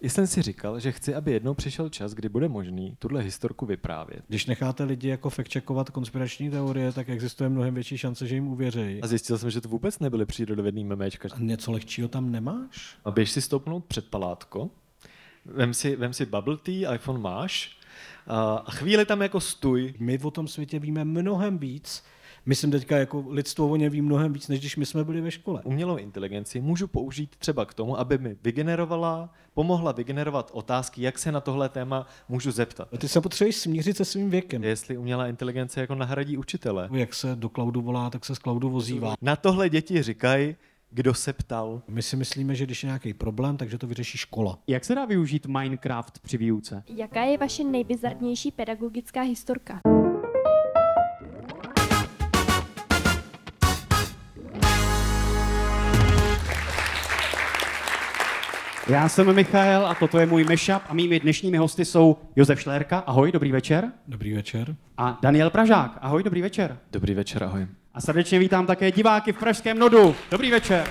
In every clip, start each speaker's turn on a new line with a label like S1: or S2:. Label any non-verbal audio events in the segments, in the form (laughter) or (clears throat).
S1: jsem si říkal, že chci, aby jednou přišel čas, kdy bude možný tuhle historku vyprávět.
S2: Když necháte lidi jako fact-checkovat konspirační teorie, tak existuje mnohem větší šance, že jim uvěří.
S1: A zjistil jsem, že to vůbec nebyly přírodovědný memečka.
S2: A něco lehčího tam nemáš?
S1: A běž si stoupnout před palátko, vem si, vem si bubble tea, iPhone máš, a chvíli tam jako stůj.
S2: My o tom světě víme mnohem víc, myslím teďka jako lidstvo o něm ví mnohem víc, než když my jsme byli ve škole.
S1: Umělou inteligenci můžu použít třeba k tomu, aby mi vygenerovala, pomohla vygenerovat otázky, jak se na tohle téma můžu zeptat.
S2: Ty se potřebuješ smířit se svým věkem.
S1: Jestli umělá inteligence jako nahradí učitele.
S2: Jak se do cloudu volá, tak se z cloudu vozívá.
S1: Na tohle děti říkají, kdo se ptal.
S2: My si myslíme, že když je nějaký problém, takže to vyřeší škola.
S3: Jak se dá využít Minecraft při výuce?
S4: Jaká je vaše nejbizarnější pedagogická historka?
S3: Já jsem Michael a toto je můj mashup a mými dnešními hosty jsou Josef Šlérka, ahoj, dobrý večer.
S2: Dobrý večer.
S3: A Daniel Pražák, ahoj, dobrý večer.
S1: Dobrý večer, ahoj.
S3: A srdečně vítám také diváky v Pražském Nodu. Dobrý večer.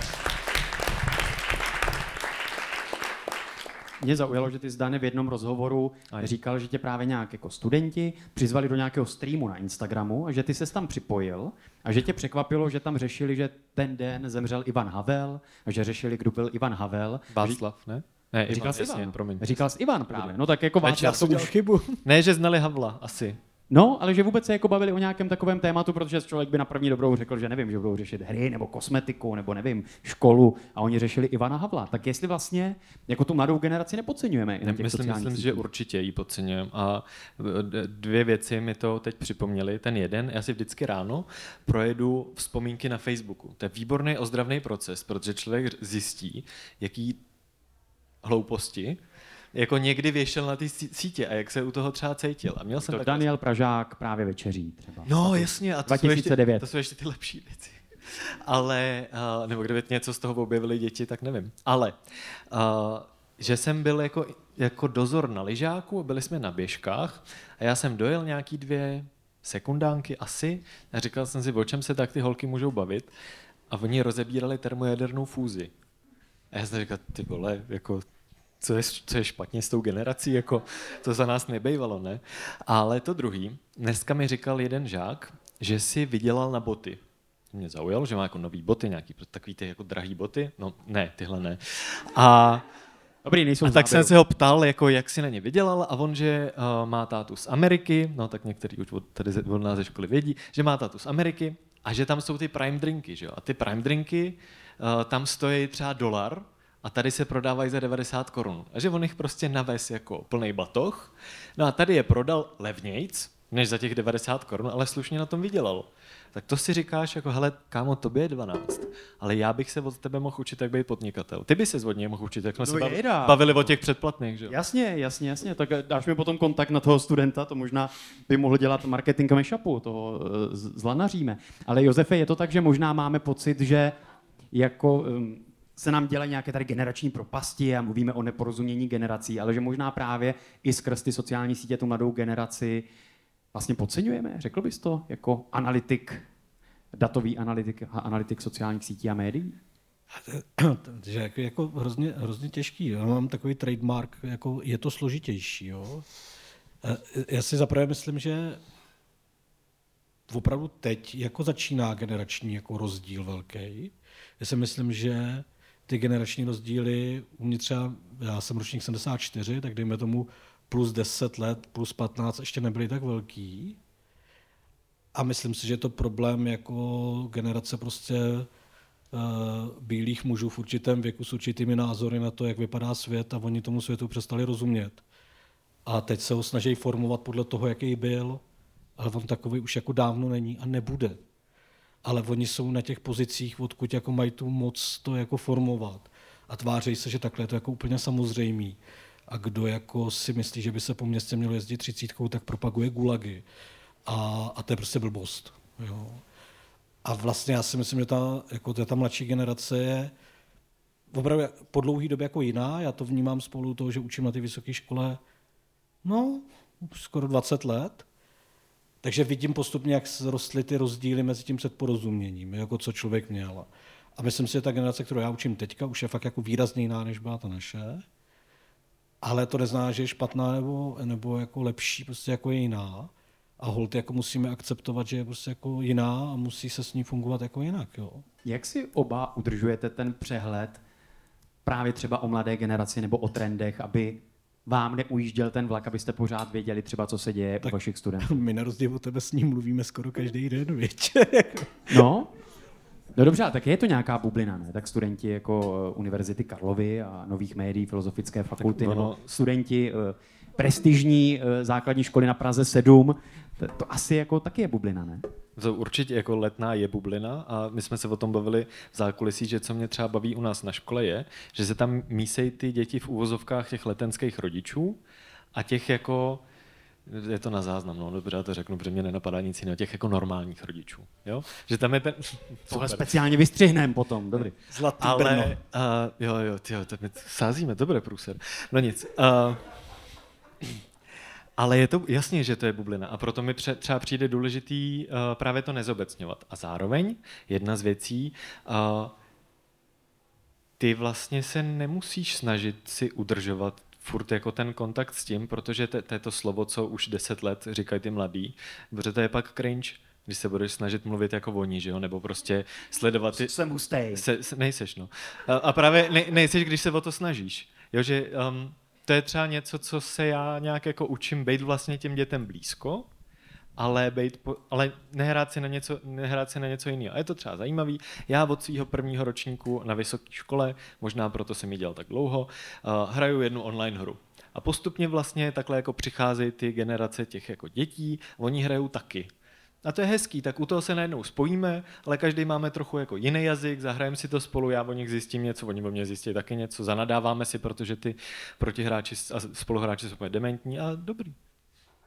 S3: Mě zaujalo, že ty zdane v jednom rozhovoru Aj. říkal, že tě právě nějak jako studenti přizvali do nějakého streamu na Instagramu a že ty se tam připojil a že tě překvapilo, že tam řešili, že ten den zemřel Ivan Havel a že řešili, kdo byl Ivan Havel.
S1: Václav, ne? Ne,
S3: Říkal
S1: jsi
S3: Ivan.
S1: promiň.
S3: Říkal jsi Ivan právě. No tak jako Václav
S2: to už chybu.
S1: Ne, že znali Havla, asi.
S3: No, ale že vůbec se jako bavili o nějakém takovém tématu, protože člověk by na první dobrou řekl, že nevím, že budou řešit hry nebo kosmetiku nebo nevím, školu a oni řešili Ivana Havla. Tak jestli vlastně jako tu mladou generaci nepodceňujeme těch
S1: myslím, myslím, že určitě ji podceňujeme. A dvě věci mi to teď připomněly. Ten jeden, já si vždycky ráno projedu vzpomínky na Facebooku. To je výborný ozdravný proces, protože člověk zjistí, jaký hlouposti jako někdy věšel na ty sítě a jak se u toho třeba cítil. A měl jsem
S3: to Daniel Pražák právě večeří třeba.
S1: No jasně, a to
S3: 2009.
S1: Jsou ještě, to jsou ještě ty lepší věci. Ale, uh, nebo kdyby něco z toho objevili děti, tak nevím. Ale, uh, že jsem byl jako, jako dozor na lyžáku, byli jsme na běžkách a já jsem dojel nějaký dvě sekundánky asi a říkal jsem si, o čem se tak ty holky můžou bavit a oni rozebírali termojadernou fúzi. A já jsem říkal, ty vole, jako co je, co je špatně s tou generací, jako to za nás nebejvalo, ne? Ale to druhý, dneska mi říkal jeden žák, že si vydělal na boty. Mě zaujalo, že má jako nový boty, nějaký takový ty jako drahý boty. No ne, tyhle ne. A
S3: Dobrý, nejsou
S1: a tak jsem se ho ptal, jako jak si na ně vydělal a on, že uh, má tátu z Ameriky, no tak některý už od, tady od nás ze školy vědí, že má tátu z Ameriky a že tam jsou ty prime drinky, že jo? A ty prime drinky uh, tam stojí třeba dolar, a tady se prodávají za 90 korun. A že on jich prostě navez jako plný batoh. No a tady je prodal levnějc, než za těch 90 korun, ale slušně na tom vydělal. Tak to si říkáš jako, hele, kámo, tobě je 12, ale já bych se od tebe mohl učit, jak být podnikatel. Ty by se od něj mohl učit, jak jsme no se bavili, bavili o těch předplatných, že
S3: Jasně, jasně, jasně. Tak dáš mi potom kontakt na toho studenta, to možná by mohl dělat marketing mashupu, toho eh, zlanaříme. Ale Josefe, je to tak, že možná máme pocit, že jako um, se nám dělají nějaké tady generační propasti a mluvíme o neporozumění generací, ale že možná právě i skrz ty sociální sítě tu mladou generaci vlastně podceňujeme, řekl bys to, jako analytik, datový analytik a analytik sociálních sítí a médií? (clears throat)
S2: Takže jako, jako hrozně, hrozně těžký. Já mám takový trademark, jako je to složitější. Jo? Já si zaprvé myslím, že opravdu teď jako začíná generační jako rozdíl velký. Já si myslím, že ty generační rozdíly, u mě třeba, já jsem ročník 74, tak dejme tomu plus 10 let, plus 15 ještě nebyly tak velký. A myslím si, že je to problém jako generace prostě uh, bílých mužů v určitém věku s určitými názory na to, jak vypadá svět a oni tomu světu přestali rozumět. A teď se ho snaží formovat podle toho, jaký byl, ale on takový už jako dávno není a nebude ale oni jsou na těch pozicích, odkud jako mají tu moc to jako formovat. A tváří se, že takhle je to jako úplně samozřejmý. A kdo jako si myslí, že by se po městě mělo jezdit třicítkou, tak propaguje gulagy. A, a to je prostě blbost. Jo. A vlastně já si myslím, že ta, jako ta mladší generace je opravdu po dlouhé době jako jiná. Já to vnímám spolu toho, že učím na té vysoké škole no, skoro 20 let. Takže vidím postupně, jak rostly ty rozdíly mezi tím předporozuměním, jako co člověk měl. A myslím si, že ta generace, kterou já učím teďka, už je fakt jako výrazně jiná, než byla ta naše. ale to neznamená, že je špatná nebo, nebo jako lepší, prostě jako je jiná. A hold jako musíme akceptovat, že je prostě jako jiná a musí se s ní fungovat jako jinak. Jo.
S3: Jak si oba udržujete ten přehled právě třeba o mladé generaci nebo o trendech, aby vám neujížděl ten vlak, abyste pořád věděli třeba, co se děje tak u vašich studentů?
S2: My na rozdíl od tebe s ním mluvíme skoro každý den, věď. (laughs)
S3: no, No dobře, tak je to nějaká bublina, ne? Tak studenti jako eh, Univerzity Karlovy a nových médií, Filozofické fakulty, ono... nebo studenti uh, prestižní uh, základní školy na Praze 7, to, to asi jako taky je bublina, ne?
S1: To určitě jako letná je bublina a my jsme se o tom bavili v zákulisí, že co mě třeba baví u nás na škole je, že se tam mísejí ty děti v úvozovkách těch letenských rodičů a těch jako je to na záznam, no, dobře, já to řeknu, protože mě nenapadá nic jiného, těch jako normálních rodičů, jo? Že tam je ten...
S3: Tohle speciálně vystřihneme potom, dobrý.
S2: Zlatý
S1: Ale,
S2: Brno.
S1: Uh, jo, jo, tyjo, to my sázíme, dobré průser. No nic. Uh, ale je to jasně, že to je bublina a proto mi pře- třeba přijde důležitý uh, právě to nezobecňovat. A zároveň jedna z věcí, uh, ty vlastně se nemusíš snažit si udržovat furt jako ten kontakt s tím, protože to je to slovo, co už deset let říkají ty mladí, protože to je pak cringe, když se budeš snažit mluvit jako oni, že jo, nebo prostě sledovat ty...
S3: Jsem hustej.
S1: Se, se, nejseš, no. A, a právě ne, nejseš, když se o to snažíš. Jo, že um, to je třeba něco, co se já nějak jako učím být vlastně těm dětem blízko, ale, být po, ale nehrát, si na něco, nehrát si na něco jiného. A je to třeba zajímavý. Já od svého prvního ročníku na vysoké škole, možná proto jsem ji dělal tak dlouho, uh, hraju jednu online hru. A postupně vlastně takhle jako přicházejí ty generace těch jako dětí, oni hrajou taky. A to je hezký, tak u toho se najednou spojíme, ale každý máme trochu jako jiný jazyk, zahrajeme si to spolu, já o nich zjistím něco, oni o mě zjistí taky něco, zanadáváme si, protože ty protihráči a spoluhráči jsou úplně dementní a dobrý.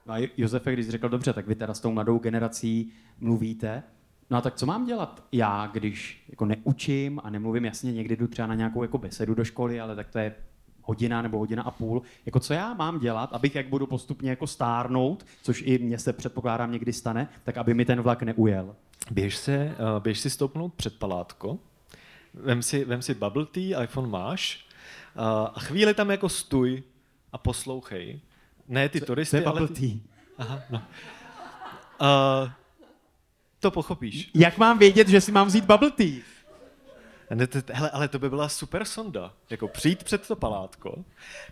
S3: No a Josefe, když jsi řekl, dobře, tak vy teda s tou mladou generací mluvíte, No a tak co mám dělat já, když jako neučím a nemluvím jasně, někdy jdu třeba na nějakou jako besedu do školy, ale tak to je hodina nebo hodina a půl. Jako co já mám dělat, abych jak budu postupně jako stárnout, což i mně se předpokládám někdy stane, tak aby mi ten vlak neujel.
S1: Běž, se, uh, běž si stoupnout před palátko, vem si, vem si bubble tea, iPhone máš uh, a chvíli tam jako stůj a poslouchej. Ne ty
S3: co,
S1: turisty,
S3: co je
S1: ale...
S3: bubble tea?
S1: Aha, no. Uh, to pochopíš.
S3: Jak mám vědět, že si mám vzít bubble tea?
S1: Hele, ale to by byla super sonda. Jako přijít před to palátko,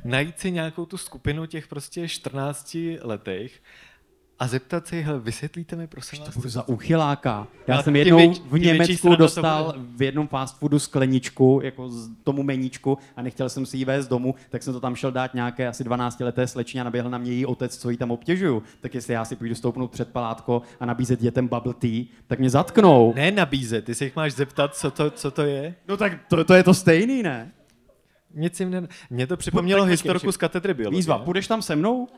S1: najít si nějakou tu skupinu těch prostě 14 letých a zeptat se, hele, vysvětlíte mi, prosím
S3: vás. To za uchyláka. Já
S1: No,
S3: jsem jednou
S1: věč-
S3: v Německu dostal v jednom fast foodu skleničku, jako z tomu meníčku a nechtěl jsem si ji vést domů, tak jsem to tam šel dát nějaké asi 12 leté slečně a naběhl na mě její otec, co jí tam obtěžuju. Tak jestli já si půjdu stoupnout před palátko a nabízet dětem bubble tea, tak mě zatknou.
S1: Ne nabízet, ty se jich máš zeptat, co to, co to je.
S3: No tak to, to je to stejný, ne?
S1: Nic jim ne... Mně to připomnělo
S3: počkej.
S1: z katedry biologie.
S3: Výzva, půjdeš tam se mnou?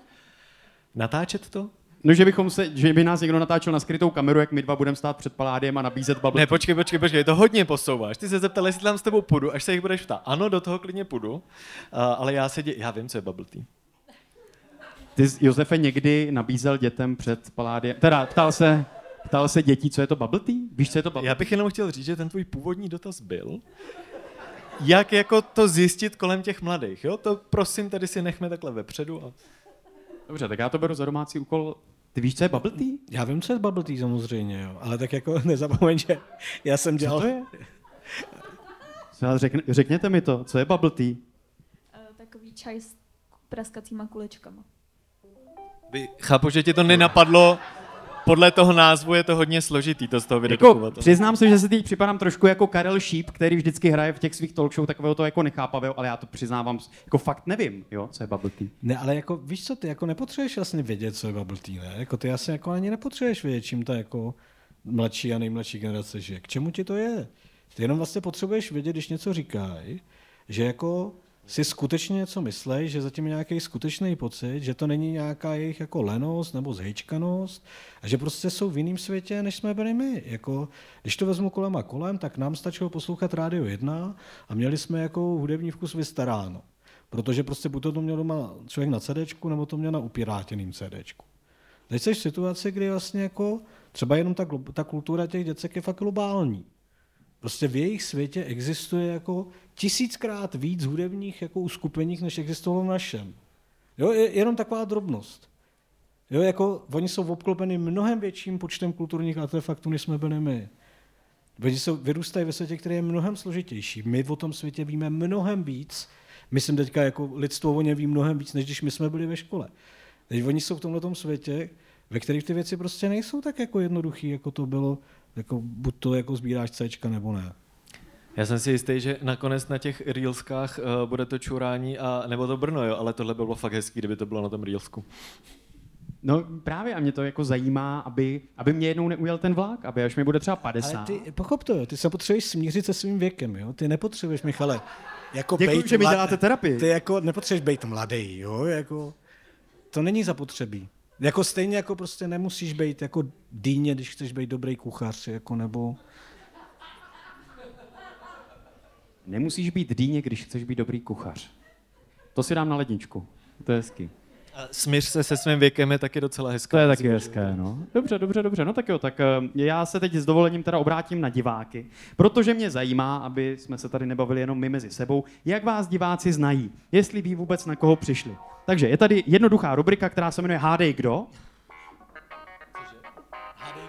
S1: Natáčet to?
S3: No, že bychom se, že by nás někdo natáčel na skrytou kameru, jak my dva budeme stát před paládiem a nabízet bubble
S1: Ne,
S3: tea.
S1: počkej, počkej, počkej, to hodně posouváš. Ty se zeptal, jestli tam s tebou půjdu, až se jich budeš ptát. Ano, do toho klidně půjdu, uh, ale já se dě... já vím, co je bubble tea.
S3: Ty jsi, Josefe někdy nabízel dětem před paládiem, teda ptal se, ptal se dětí, co je to bubble tea? Víš, co je to bubble
S1: Já bych jenom chtěl říct, že ten tvůj původní dotaz byl, jak jako to zjistit kolem těch mladých, jo? To prosím, tady si nechme takhle vepředu. A...
S3: Dobře, tak já to beru za domácí úkol. Ty víš, co je bubble tea?
S2: Já vím, co je bubble tea samozřejmě, jo. ale tak jako (laughs) nezapomeň, že já jsem dělal...
S3: Co to je? Co, řekne, řekněte mi to, co je bubble tea?
S4: Eh, Takový čaj s praskacíma kulečkama.
S1: Vy, chápu, že ti to nenapadlo, podle toho názvu je to hodně složitý, to z toho
S3: Jako, přiznám se, že se teď připadám trošku jako Karel Šíp, který vždycky hraje v těch svých talk show takového to jako nechápavého, ale já to přiznávám, jako fakt nevím, jo, co je bubble tea.
S2: Ne, ale jako víš co, ty jako nepotřebuješ vlastně vědět, co je bubble tea, ne? Jako ty asi jako ani nepotřebuješ vědět, čím ta jako mladší a nejmladší generace žije. K čemu ti to je? Ty jenom vlastně potřebuješ vědět, když něco říkají, že jako si skutečně něco myslej, že zatím je nějaký skutečný pocit, že to není nějaká jejich jako lenost nebo zhejčkanost a že prostě jsou v jiném světě, než jsme byli my. Jako, když to vezmu kolem a kolem, tak nám stačilo poslouchat Rádio 1 a měli jsme jako hudební vkus vystaráno. Protože prostě buď to, to měl doma člověk na CDčku, nebo to měl na upírátěným CDčku. Teď jsi v situaci, kdy vlastně jako třeba jenom ta, ta kultura těch děcek je fakt globální. Prostě v jejich světě existuje jako tisíckrát víc hudebních jako uskupeních, než existovalo v našem. Jo, je, jenom taková drobnost. Jo, jako oni jsou obklopeni mnohem větším počtem kulturních artefaktů, než jsme byli my. Oni jsou, vyrůstají ve světě, který je mnohem složitější. My o tom světě víme mnohem víc. Myslím teďka jako lidstvo o něm ví mnohem víc, než když my jsme byli ve škole. Teď oni jsou v tomhle světě, ve kterých ty věci prostě nejsou tak jako jednoduchý, jako to bylo, jako buď to jako sbíráš C nebo ne.
S1: Já jsem si jistý, že nakonec na těch reelskách uh, bude to čurání a nebo to Brno, jo, ale tohle bylo fakt hezký, kdyby to bylo na tom reelsku.
S3: No právě a mě to jako zajímá, aby, aby mě jednou neujel ten vlak, aby až mi bude třeba 50.
S2: Ale ty, pochop to, ty se potřebuješ smířit se svým věkem, jo? Ty nepotřebuješ, Michale, jako
S3: Děkuji,
S2: bejt
S3: že mi děláte terapii.
S2: Ty jako nepotřebuješ být mladý, jo? Jako, to není zapotřebí. Jako stejně jako prostě nemusíš být jako dýně, když chceš být dobrý kuchař, jako nebo...
S3: Nemusíš být dýně, když chceš být dobrý kuchař. To si dám na ledničku. To je hezký.
S1: A smíř se se svým věkem je taky docela hezké.
S3: To je taky hezké, no. Dobře, dobře, dobře. No tak jo, tak eh, já se teď s dovolením teda obrátím na diváky, protože mě zajímá, aby jsme se tady nebavili jenom my mezi sebou, jak vás diváci znají, jestli ví vůbec na koho přišli. Takže je tady jednoduchá rubrika, která se jmenuje Hádej kdo.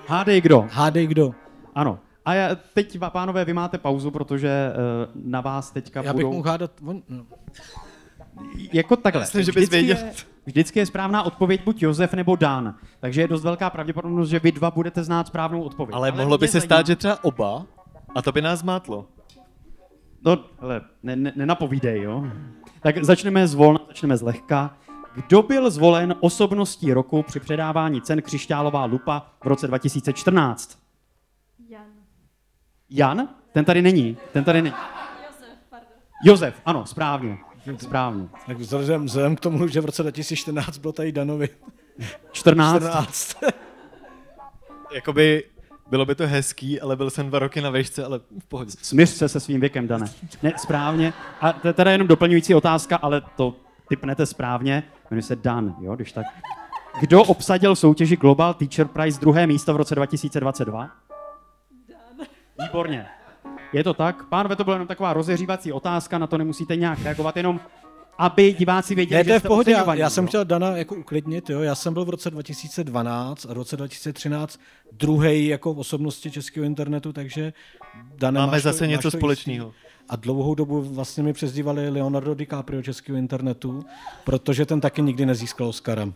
S3: Hádej kdo.
S2: Hádej kdo?
S3: Ano. A já, teď, va- pánové, vy máte pauzu, protože uh, na vás teďka
S2: Já bych
S3: budou...
S2: mohl hádat... On, no.
S3: Jako takhle.
S1: Myslím, že bys věděl.
S3: Je, vždycky je správná odpověď buď Josef nebo Dan. Takže je dost velká pravděpodobnost, že vy dva budete znát správnou odpověď.
S1: Ale mohlo by se
S3: zajímá-
S1: stát, že třeba oba, a to by nás zmátlo.
S3: No, hele, ne, ne, nenapovídej, jo. Tak začneme zvolna, začneme zlehka. Kdo byl zvolen osobností roku při předávání cen Křišťálová lupa v roce 2014?
S4: Jan.
S3: Jan? Ten tady není. Ten tady není.
S4: Josef, pardon.
S3: Josef, ano, správně. Správně.
S2: Tak vzhledem, vzhledem k tomu, že v roce 2014 bylo tady Danovi (laughs)
S3: 14.
S2: 14. (laughs)
S1: Jakoby bylo by to hezký, ale byl jsem dva roky na vejšce, ale v pohodě.
S3: Smíř se se svým věkem, Dane. Ne, správně. A to je teda jenom doplňující otázka, ale to typnete správně. Jmenuje se Dan, jo, když tak. Kdo obsadil v soutěži Global Teacher Prize druhé místo v roce 2022? Dan. Výborně. Je to tak? Pánové, to byla jenom taková rozehřívací otázka, na to nemusíte nějak reagovat, jenom aby diváci věděli,
S2: Ne, to
S3: že
S2: je v pohodě. Já, já jsem chtěl Dana jako uklidnit. Jo. Já jsem byl v roce 2012 a v roce 2013 druhý jako v osobnosti českého internetu, takže Dane,
S1: Máme
S2: máš to-
S1: zase
S2: máš
S1: něco
S2: to
S1: společného.
S2: A dlouhou dobu vlastně mi přezdívali Leonardo DiCaprio českého internetu, protože ten taky nikdy nezískal Oscara.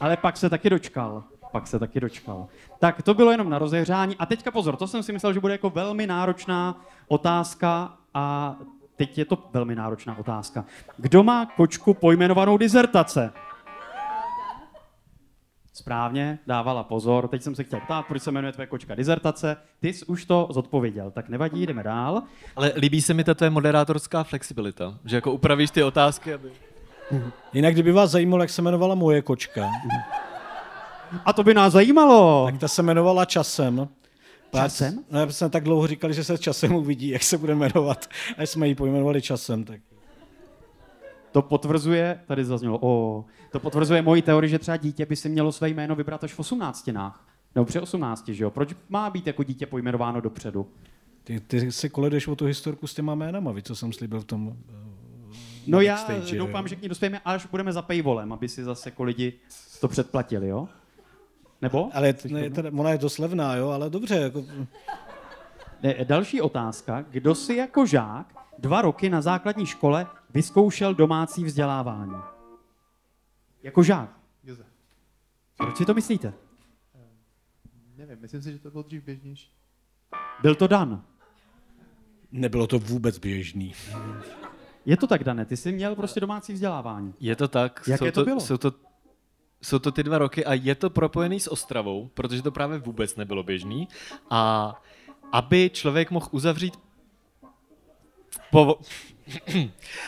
S3: Ale pak se taky dočkal. Pak se taky dočkal. Tak to bylo jenom na rozehřání. A teďka pozor, to jsem si myslel, že bude jako velmi náročná otázka a teď je to velmi náročná otázka. Kdo má kočku pojmenovanou dizertace? Správně, dávala pozor. Teď jsem se chtěl ptát, proč se jmenuje tvoje kočka dizertace. Ty jsi už to zodpověděl, tak nevadí, jdeme dál.
S1: Ale líbí se mi ta tvoje moderátorská flexibilita, že jako upravíš ty otázky, aby...
S2: Jinak, kdyby vás zajímalo, jak se jmenovala moje kočka,
S3: A to by nás zajímalo.
S2: tak ta se jmenovala Časem.
S3: Časem?
S2: No, jsme tak dlouho říkali, že se časem uvidí, jak se bude jmenovat. A jsme ji pojmenovali časem. Tak.
S3: To potvrzuje, tady zaznělo, o, to potvrzuje moji teorii, že třeba dítě by si mělo své jméno vybrat až v 18 Nebo při 18, že jo? Proč má být jako dítě pojmenováno dopředu?
S2: Ty, ty se koledeš o tu historku s těma jménama, víš, co jsem slíbil v tom eh,
S3: No já
S2: backstage,
S3: doufám,
S2: jo.
S3: že k ní dospějeme, až budeme za paywallem, aby si zase jako lidi to předplatili, jo? Nebo?
S2: Ale je, ne, teda, ona je dost levná, jo, ale dobře. Jako,
S3: Ne, další otázka. Kdo si jako žák dva roky na základní škole vyzkoušel domácí vzdělávání? Jako žák.
S5: Josef.
S3: Proč si to myslíte?
S5: Nevím, myslím si, že to bylo dřív běžnější.
S3: Byl to Dan.
S2: nebylo to vůbec běžný.
S3: Je to tak, Dane, ty jsi měl prostě domácí vzdělávání.
S1: Je to tak.
S3: Jaké
S1: jsou
S3: to bylo?
S1: Jsou to, jsou to ty dva roky a je to propojený s Ostravou, protože to právě vůbec nebylo běžný. A aby člověk mohl uzavřít po, (clears throat)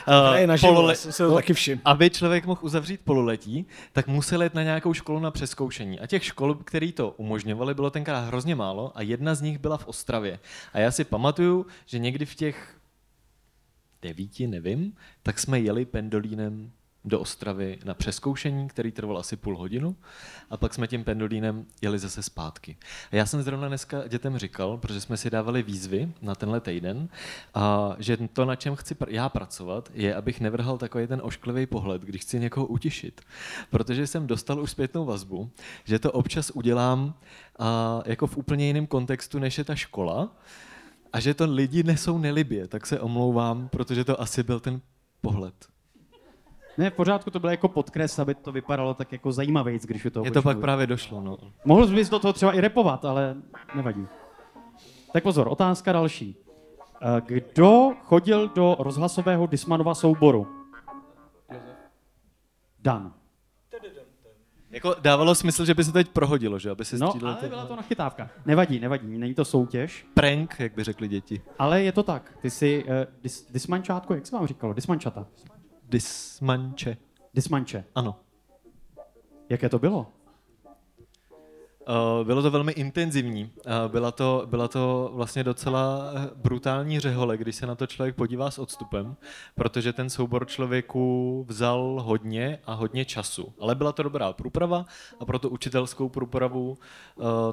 S2: Uh,
S1: polole-
S2: jsem se to taky všiml.
S1: aby člověk mohl uzavřít pololetí, tak musel jít na nějakou školu na přeskoušení. A těch škol, které to umožňovaly, bylo tenkrát hrozně málo a jedna z nich byla v Ostravě. A já si pamatuju, že někdy v těch devíti, nevím, tak jsme jeli pendolínem do Ostravy na přeskoušení, který trval asi půl hodinu a pak jsme tím pendolínem jeli zase zpátky. A já jsem zrovna dneska dětem říkal, protože jsme si dávali výzvy na tenhle týden, a že to, na čem chci pr- já pracovat, je, abych nevrhal takový ten ošklivý pohled, když chci někoho utišit. Protože jsem dostal už zpětnou vazbu, že to občas udělám a, jako v úplně jiném kontextu, než je ta škola, a že to lidi nesou nelibě, tak se omlouvám, protože to asi byl ten pohled.
S3: Ne, v pořádku to bylo jako podkres, aby to vypadalo tak jako zajímavějc, když je to
S1: Mně to pak právě došlo, no.
S3: Mohl bys do toho třeba i repovat, ale nevadí. Tak pozor, otázka další. Eh, Kdo chodil do rozhlasového Dismanova souboru? Dan.
S1: Jako dávalo smysl, že by se teď prohodilo, že? Aby se
S3: No, ale byla to nachytávka. Nevadí, nevadí, není to soutěž,
S1: Prank, jak by řekli děti.
S3: ale je to tak. Ty jsi uh, dis, dismančátko, jak se vám říkalo? Dismančata.
S1: Dismanče.
S3: Dismanče.
S1: Ano.
S3: Jaké to bylo?
S1: Uh, bylo to velmi intenzivní. Uh, byla, to, byla to vlastně docela eh, brutální řehole, když se na to člověk podívá s odstupem, protože ten soubor člověku vzal hodně a hodně času. Ale byla to dobrá průprava a pro tu učitelskou průpravu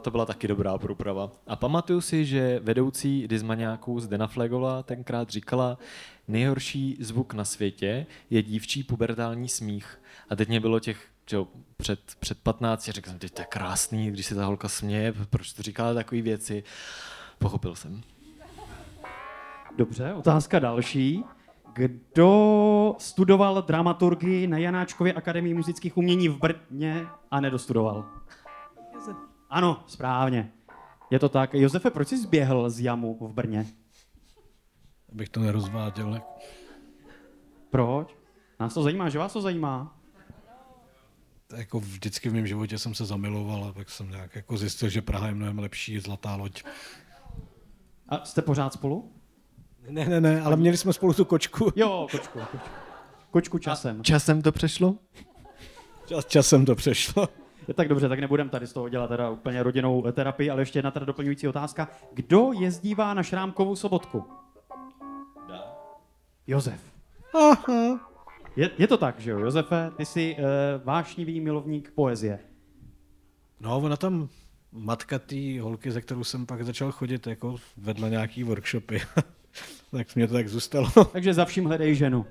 S1: to byla taky dobrá průprava. A pamatuju si, že vedoucí Dismaňáků Zdena Flegová tenkrát říkala, nejhorší zvuk na světě je dívčí pubertální smích. A teď mě bylo těch že jo, před, před 15, řekl jsem, teď to je krásný, když se ta holka směje, proč to říkala takové věci. Pochopil jsem.
S3: Dobře, otázka další. Kdo studoval dramaturgii na Janáčkově akademii muzických umění v Brně a nedostudoval? Ano, správně. Je to tak. Josefe, proč jsi zběhl z jamu v Brně?
S2: Abych to nerozváděl.
S3: Proč? Nás to zajímá, že vás to zajímá?
S2: Jako vždycky v mém životě jsem se zamiloval a pak jsem nějak jako zjistil, že Praha je mnohem lepší zlatá loď.
S3: A jste pořád spolu?
S2: Ne, ne, ne, ale měli jsme spolu tu kočku.
S3: Jo, kočku. Kočku, kočku časem.
S1: Časem to přešlo?
S2: Čas, časem to přešlo.
S3: Je tak dobře, tak nebudem tady z toho dělat teda úplně rodinnou terapii, ale ještě jedna teda doplňující otázka. Kdo jezdívá na Šrámkovou sobotku? Josef.
S2: Aha.
S3: Je, je to tak, že jo, Josefe, ty jsi uh, vášnivý milovník poezie.
S2: No, ona tam matka té holky, ze kterou jsem pak začal chodit, jako vedla nějaký workshopy. (laughs) tak mě to tak zůstalo. (laughs)
S3: Takže za vším hledej ženu.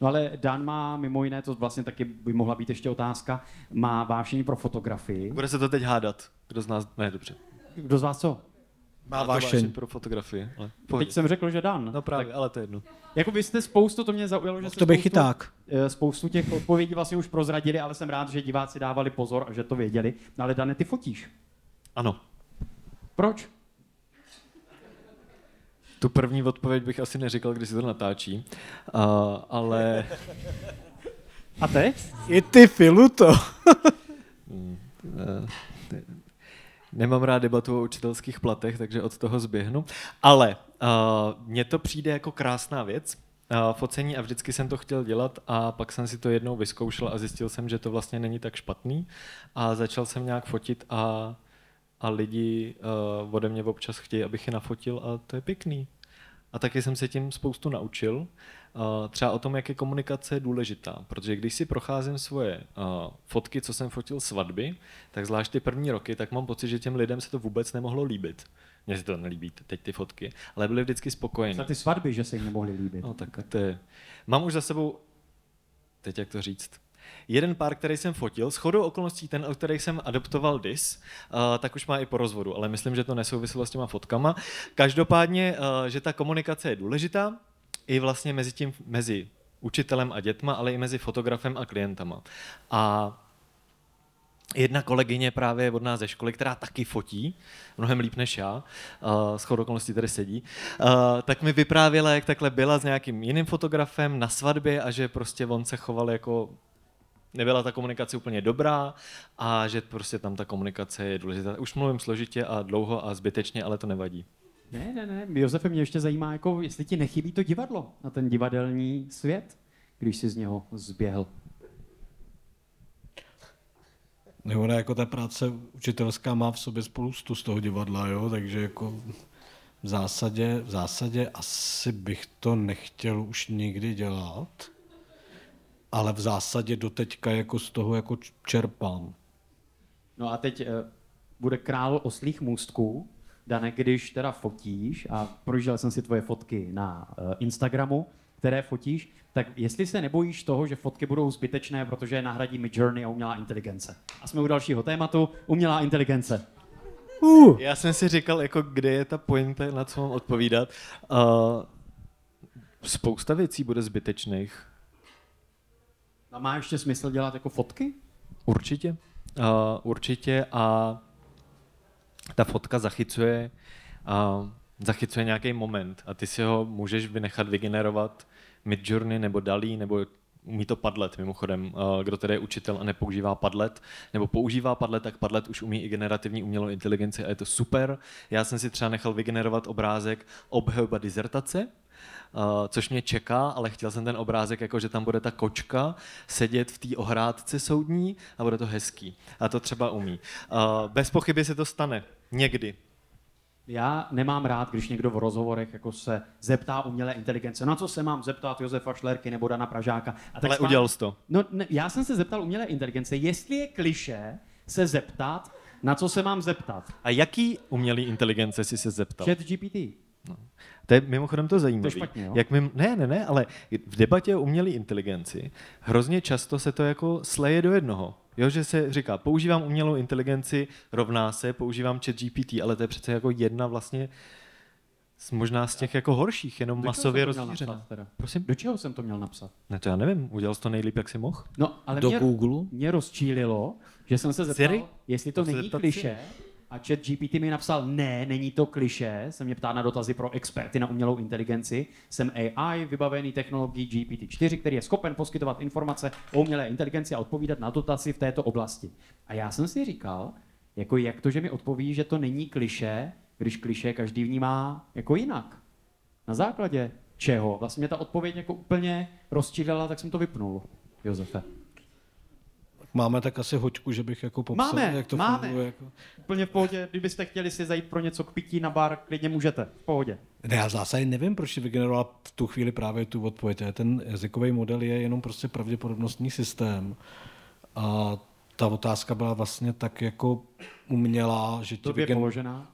S3: No ale Dan má mimo jiné, to vlastně taky by mohla být ještě otázka, má vášení pro fotografii.
S1: Bude se to teď hádat. Kdo z nás... Ne, dobře.
S3: Kdo z vás co?
S2: Má
S1: to
S2: vášeň.
S1: pro fotografii. Ale
S3: Teď jsem řekl, že Dan.
S1: No právě, ale to je jedno.
S3: Jako vy jste spoustu, to mě zaujalo, že
S2: Mohl
S3: jste
S2: to
S3: spoustu,
S2: chyták.
S3: eh, spoustu těch odpovědí vlastně už prozradili, ale jsem rád, že diváci dávali pozor a že to věděli. No ale Dane, ty fotíš.
S1: Ano.
S3: Proč?
S1: Tu první odpověď bych asi neříkal, když se to natáčí, uh, ale
S3: A teď?
S2: I ty filuto.
S1: Eh, te- Nemám rád debatu o učitelských platech, takže od toho zběhnu. Ale uh, mně to přijde jako krásná věc, uh, focení a vždycky jsem to chtěl dělat a pak jsem si to jednou vyzkoušel a zjistil jsem, že to vlastně není tak špatný a začal jsem nějak fotit a, a lidi uh, ode mě občas chtějí, abych je nafotil a to je pěkný. A taky jsem se tím spoustu naučil. Uh, třeba o tom, jak je komunikace důležitá. Protože když si procházím svoje uh, fotky, co jsem fotil svatby, tak zvlášť ty první roky, tak mám pocit, že těm lidem se to vůbec nemohlo líbit. Mně se to nelíbí teď ty fotky, ale byli vždycky spokojení.
S3: Za ty svatby, že se jim nemohli líbit.
S1: No tak to je... Mám už za sebou, teď jak to říct, jeden pár, který jsem fotil, s chodou okolností ten, o kterých jsem adoptoval dis, uh, tak už má i po rozvodu, ale myslím, že to nesouviselo s těma fotkama. Každopádně, uh, že ta komunikace je důležitá, i vlastně mezi tím, mezi učitelem a dětma, ale i mezi fotografem a klientama. A jedna kolegyně právě od nás ze školy, která taky fotí, mnohem líp než já, uh, s okolností tady sedí, tak mi vyprávěla, jak takhle byla s nějakým jiným fotografem na svatbě a že prostě on se choval jako nebyla ta komunikace úplně dobrá a že prostě tam ta komunikace je důležitá. Už mluvím složitě a dlouho a zbytečně, ale to nevadí.
S3: Ne, ne, ne. Josefe, mě ještě zajímá, jako, jestli ti nechybí to divadlo na ten divadelní svět, když jsi z něho zběhl.
S2: Nebo ne, jako ta práce učitelská má v sobě spoustu z toho divadla, jo, takže jako v zásadě, v zásadě asi bych to nechtěl už nikdy dělat. Ale v zásadě doteďka jako z toho jako čerpám.
S3: No a teď eh, bude král oslých můstků. Dane, když teda fotíš, a projížděl jsem si tvoje fotky na eh, Instagramu, které fotíš, tak jestli se nebojíš toho, že fotky budou zbytečné, protože je nahradí mi Journey a umělá inteligence. A jsme u dalšího tématu, umělá inteligence.
S2: Uh.
S1: Já jsem si říkal, jako kde je ta pointa, na co mám odpovídat. Uh, spousta věcí bude zbytečných.
S3: A má ještě smysl dělat jako fotky?
S1: Určitě. Uh, určitě a ta fotka zachycuje, uh, zachycuje nějaký moment a ty si ho můžeš vynechat vygenerovat Midjourney nebo Dalí nebo umí to Padlet mimochodem, uh, kdo tedy je učitel a nepoužívá Padlet, nebo používá Padlet, tak Padlet už umí i generativní umělou inteligenci a je to super. Já jsem si třeba nechal vygenerovat obrázek obhajoba dizertace, Uh, což mě čeká, ale chtěl jsem ten obrázek, jako že tam bude ta kočka sedět v té ohrádce soudní a bude to hezký. A to třeba umí. Uh, bez pochyby se to stane. Někdy.
S3: Já nemám rád, když někdo v rozhovorech jako se zeptá umělé inteligence, na co se mám zeptat Josefa Šlerky nebo Dana Pražáka. A
S1: Ale
S3: spá-
S1: udělal jsi to.
S3: No, ne, já jsem se zeptal umělé inteligence, jestli je kliše se zeptat, na co se mám zeptat.
S1: A jaký umělý inteligence si se zeptal?
S3: Chat GPT.
S1: To je mimochodem to zajímavé.
S3: To je špatně, jo?
S1: Jak mim, ne, ne, ne, ale v debatě o umělé inteligenci hrozně často se to jako sleje do jednoho. Jo, že se říká, používám umělou inteligenci, rovná se, používám chat GPT, ale to je přece jako jedna vlastně z, možná z těch jako horších, jenom
S3: Do
S1: masově
S3: to
S1: rozšířená. Prosím?
S3: Do čeho jsem to měl napsat?
S1: Ne, to já nevím, udělal jsi to nejlíp, jak jsi mohl.
S3: No, ale
S2: Do
S3: mě,
S2: Google?
S3: mě rozčílilo, že jsem se zeptal,
S1: Siri?
S3: jestli to
S1: Musíš
S3: není kliše. A chat GPT mi napsal, ne, není to kliše. Se mě ptá na dotazy pro experty na umělou inteligenci. Jsem AI, vybavený technologií GPT-4, který je schopen poskytovat informace o umělé inteligenci a odpovídat na dotazy v této oblasti. A já jsem si říkal, jako jak to, že mi odpoví, že to není kliše, když kliše každý vnímá jako jinak. Na základě čeho? Vlastně mě ta odpověď jako úplně rozčílila, tak jsem to vypnul, Josefe.
S2: Máme tak asi hoďku, že bych jako popsal,
S3: Máme,
S2: jak to
S3: máme.
S2: funguje. Jako.
S3: Úplně v pohodě, kdybyste chtěli si zajít pro něco k pití na bar, klidně můžete, v pohodě.
S2: Ne, já v zásadě nevím, proč si vygeneroval v tu chvíli právě tu odpověď. Ten jazykový model je jenom prostě pravděpodobnostní systém. A ta otázka byla vlastně tak jako umělá, že ti
S3: To je
S2: vygen...
S3: položená.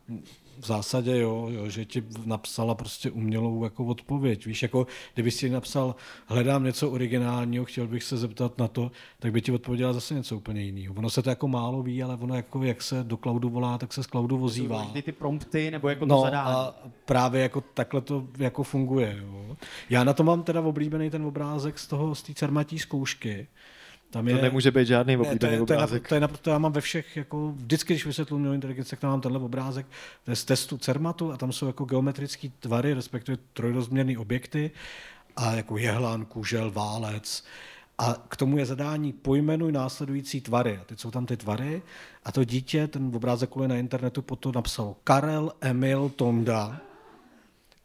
S2: V zásadě jo, jo, že ti napsala prostě umělou jako odpověď. Víš, jako kdyby si napsal, hledám něco originálního, chtěl bych se zeptat na to, tak by ti odpověděla zase něco úplně jiného. Ono se to jako málo ví, ale ono jako, jak se do cloudu volá, tak se z cloudu vozívá.
S3: Vždy ty prompty, nebo jako to
S2: No
S3: zadání.
S2: a právě jako takhle to jako funguje. Jo. Já na to mám teda oblíbený ten obrázek z toho, z té cermatí zkoušky. Tam
S1: To nemůže být žádný
S2: ne, to,
S1: oblíbený
S2: je, to, je,
S1: obrázek.
S2: napr- to je naprosto, já mám ve všech, jako vždycky, když vysvětluji umělou inteligenci, tak tam mám tenhle obrázek, to je z testu Cermatu a tam jsou jako geometrické tvary, respektive trojrozměrné objekty a jako jehlan, kužel, válec. A k tomu je zadání pojmenuj následující tvary. A teď jsou tam ty tvary a to dítě, ten obrázek kvůli na internetu, potom napsalo Karel, Emil, Tonda.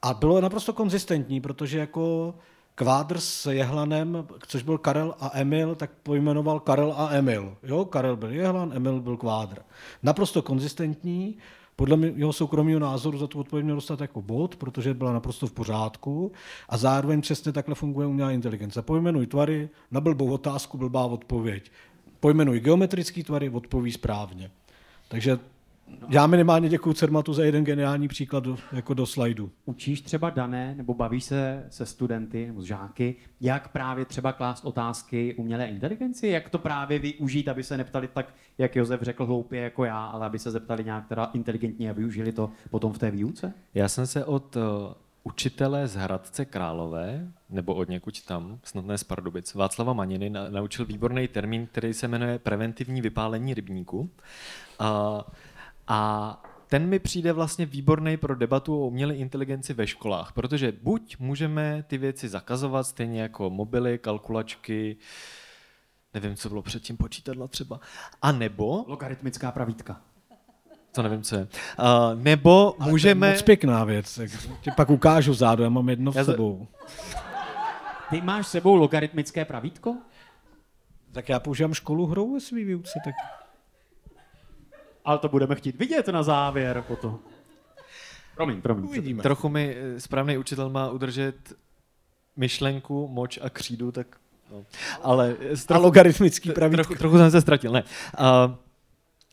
S2: A bylo naprosto konzistentní, protože jako Kvádr s Jehlanem, což byl Karel a Emil, tak pojmenoval Karel a Emil. Jo, Karel byl Jehlan, Emil byl Kvádr. Naprosto konzistentní, podle jeho soukromého názoru za tu odpověď měl dostat jako bod, protože byla naprosto v pořádku a zároveň přesně takhle funguje umělá inteligence. Pojmenuj tvary, na blbou otázku blbá odpověď. Pojmenuj geometrický tvary, odpoví správně. Takže já minimálně děkuji Cermatu za jeden geniální příklad do, jako do slajdu.
S3: Učíš třeba dané, nebo bavíš se se studenty nebo s žáky, jak právě třeba klást otázky umělé inteligenci, jak to právě využít, aby se neptali tak, jak Josef řekl, hloupě jako já, ale aby se zeptali nějak teda inteligentně a využili to potom v té výuce?
S1: Já jsem se od uh, učitele z Hradce Králové, nebo od někuď tam, snad ne z Pardubic, Václava Maniny, na, naučil výborný termín, který se jmenuje preventivní vypálení rybníku. Uh, a ten mi přijde vlastně výborný pro debatu o umělé inteligenci ve školách, protože buď můžeme ty věci zakazovat, stejně jako mobily, kalkulačky, nevím, co bylo předtím, počítadla třeba, a nebo,
S3: Logaritmická pravítka.
S1: to nevím, co je, uh, nebo
S2: Ale
S1: můžeme...
S2: To je moc pěkná věc. tak Ti pak ukážu zádu, já mám jedno v
S1: Já
S2: sebou.
S3: Ty máš s sebou logaritmické pravítko?
S2: Tak já používám školu hrou ve svý výuce, tak
S3: Ale to budeme chtít vidět na závěr potom. Promiň, promiň.
S2: uvidíme.
S1: Trochu mi eh, správný učitel má udržet myšlenku, moč a křídu, tak No. Ale
S2: A logaritmický pravítko.
S1: trochu, trochu jsem se ztratil. Ne. Uh,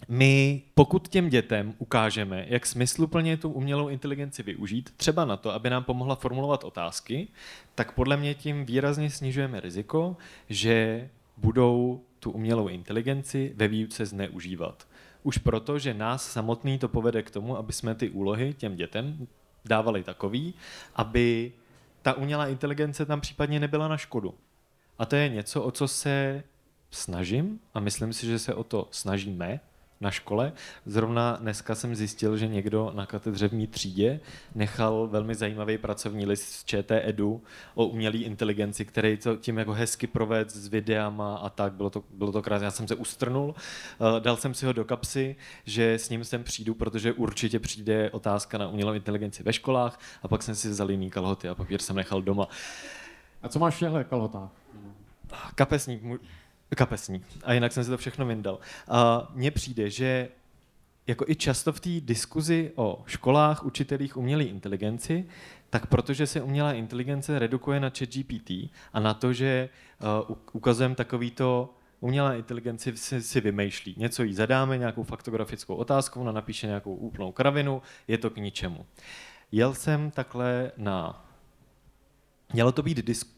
S1: my, pokud těm dětem ukážeme, jak smysluplně tu umělou inteligenci využít, třeba na to, aby nám pomohla formulovat otázky, tak podle mě tím výrazně snižujeme riziko, že budou tu umělou inteligenci ve výuce zneužívat. Už proto, že nás samotný to povede k tomu, aby jsme ty úlohy těm dětem dávali takový, aby ta umělá inteligence tam případně nebyla na škodu. A to je něco, o co se snažím a myslím si, že se o to snažíme na škole. Zrovna dneska jsem zjistil, že někdo na katedře v mý třídě nechal velmi zajímavý pracovní list z ČT Edu o umělé inteligenci, který to tím jako hezky proved s videama a tak. Bylo to, bylo to krásné. Já jsem se ustrnul, eh, dal jsem si ho do kapsy, že s ním sem přijdu, protože určitě přijde otázka na umělou inteligenci ve školách a pak jsem si vzal jiný kalhoty a papír jsem nechal doma.
S3: A co máš v těchto kalhotách?
S1: Kapesník, kapesník. A jinak jsem si to všechno vyndal. A mně přijde, že jako i často v té diskuzi o školách, učitelích umělé inteligenci, tak protože se umělá inteligence redukuje na chat GPT a na to, že uh, ukazujeme takovýto umělá inteligenci si, si vymýšlí. Něco jí zadáme, nějakou faktografickou otázku, ona napíše nějakou úplnou kravinu, je to k ničemu. Jel jsem takhle na... Mělo to být disk,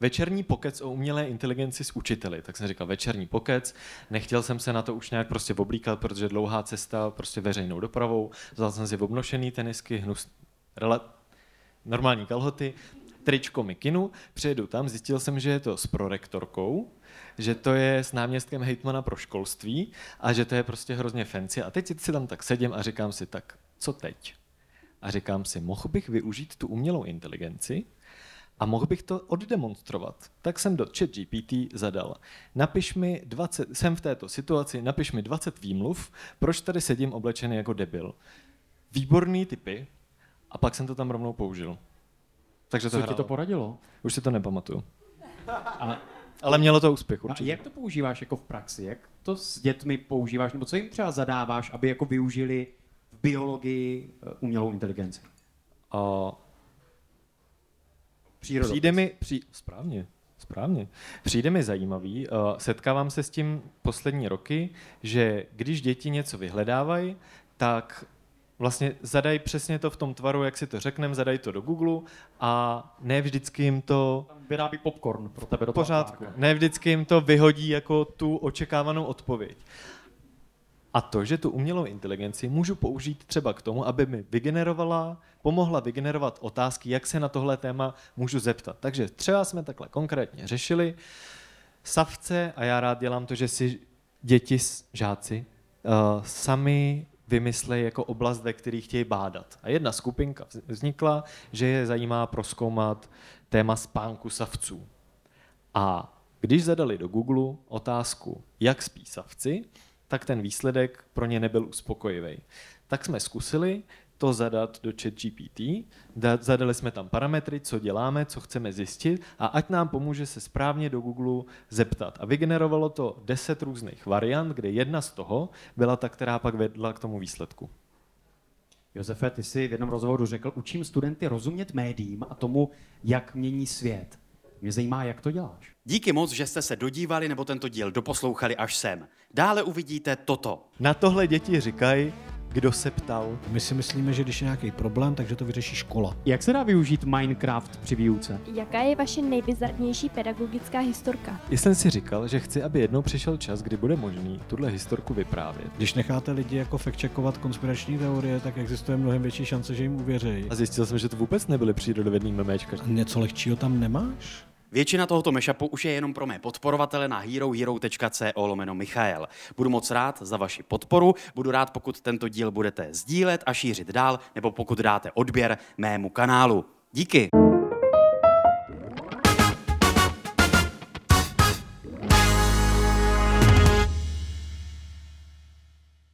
S1: Večerní pokec o umělé inteligenci s učiteli, tak jsem říkal večerní pokec, nechtěl jsem se na to už nějak prostě oblíkat, protože dlouhá cesta prostě veřejnou dopravou, vzal jsem si obnošený tenisky, hnus, rela, normální kalhoty, tričko mikinu, přijedu tam, zjistil jsem, že je to s prorektorkou, že to je s náměstkem hejtmana pro školství a že to je prostě hrozně fancy. A teď si tam tak sedím a říkám si, tak co teď? A říkám si, mohl bych využít tu umělou inteligenci, a mohl bych to oddemonstrovat. Tak jsem do ChatGPT zadal. Napiš mi 20, jsem v této situaci, napiš mi 20 výmluv, proč tady sedím oblečený jako debil. Výborný typy a pak jsem to tam rovnou použil. Takže to
S3: Co ti
S1: hrálo.
S3: to poradilo?
S1: Už si to nepamatuju. (laughs)
S3: Ale,
S1: Ale mělo to úspěch
S3: a
S1: určitě.
S3: jak to používáš jako v praxi? Jak to s dětmi používáš? Nebo co jim třeba zadáváš, aby jako využili v biologii eh, umělou inteligenci?
S1: A
S3: Přírodopis.
S1: Přijde mi, při, správně, správně. Přijde mi zajímavý, uh, setkávám se s tím poslední roky, že když děti něco vyhledávají, tak vlastně zadají přesně to v tom tvaru, jak si to řekneme, zadají to do Google a ne vždycky jim to
S3: Tam vyrábí popcorn pro tebe do
S1: pořádku. Ne vždycky jim to vyhodí jako tu očekávanou odpověď. A to, že tu umělou inteligenci můžu použít třeba k tomu, aby mi vygenerovala, pomohla vygenerovat otázky, jak se na tohle téma můžu zeptat. Takže třeba jsme takhle konkrétně řešili savce a já rád dělám to, že si děti, žáci, uh, sami vymyslejí jako oblast, ve které chtějí bádat. A jedna skupinka vz- vznikla, že je zajímá proskoumat téma spánku savců. A když zadali do Google otázku, jak spí savci, tak ten výsledek pro ně nebyl uspokojivý. Tak jsme zkusili to zadat do ChatGPT, da- zadali jsme tam parametry, co děláme, co chceme zjistit a ať nám pomůže se správně do Google zeptat. A vygenerovalo to 10 různých variant, kde jedna z toho byla ta, která pak vedla k tomu výsledku.
S3: Josefe, ty jsi v jednom rozhovoru řekl, učím studenty rozumět médiím a tomu, jak mění svět. Mě zajímá, jak to děláš.
S6: Díky moc, že jste se dodívali nebo tento díl doposlouchali až sem. Dále uvidíte toto.
S1: Na tohle děti říkají, kdo se ptal.
S2: My si myslíme, že když je nějaký problém, takže to vyřeší škola.
S3: Jak se dá využít Minecraft při výuce?
S4: Jaká je vaše nejbizarnější pedagogická historka?
S1: Já jsem si říkal, že chci, aby jednou přišel čas, kdy bude možný tuhle historku vyprávět.
S2: Když necháte lidi jako fact-checkovat konspirační teorie, tak existuje mnohem větší šance, že jim uvěří.
S1: A zjistil jsem, že to vůbec nebyly přírodovědný memečka.
S2: Něco lehčího tam nemáš?
S6: Většina tohoto mashupu už je jenom pro mé podporovatele na herohero.co lomeno Michael. Budu moc rád za vaši podporu, budu rád, pokud tento díl budete sdílet a šířit dál, nebo pokud dáte odběr mému kanálu. Díky.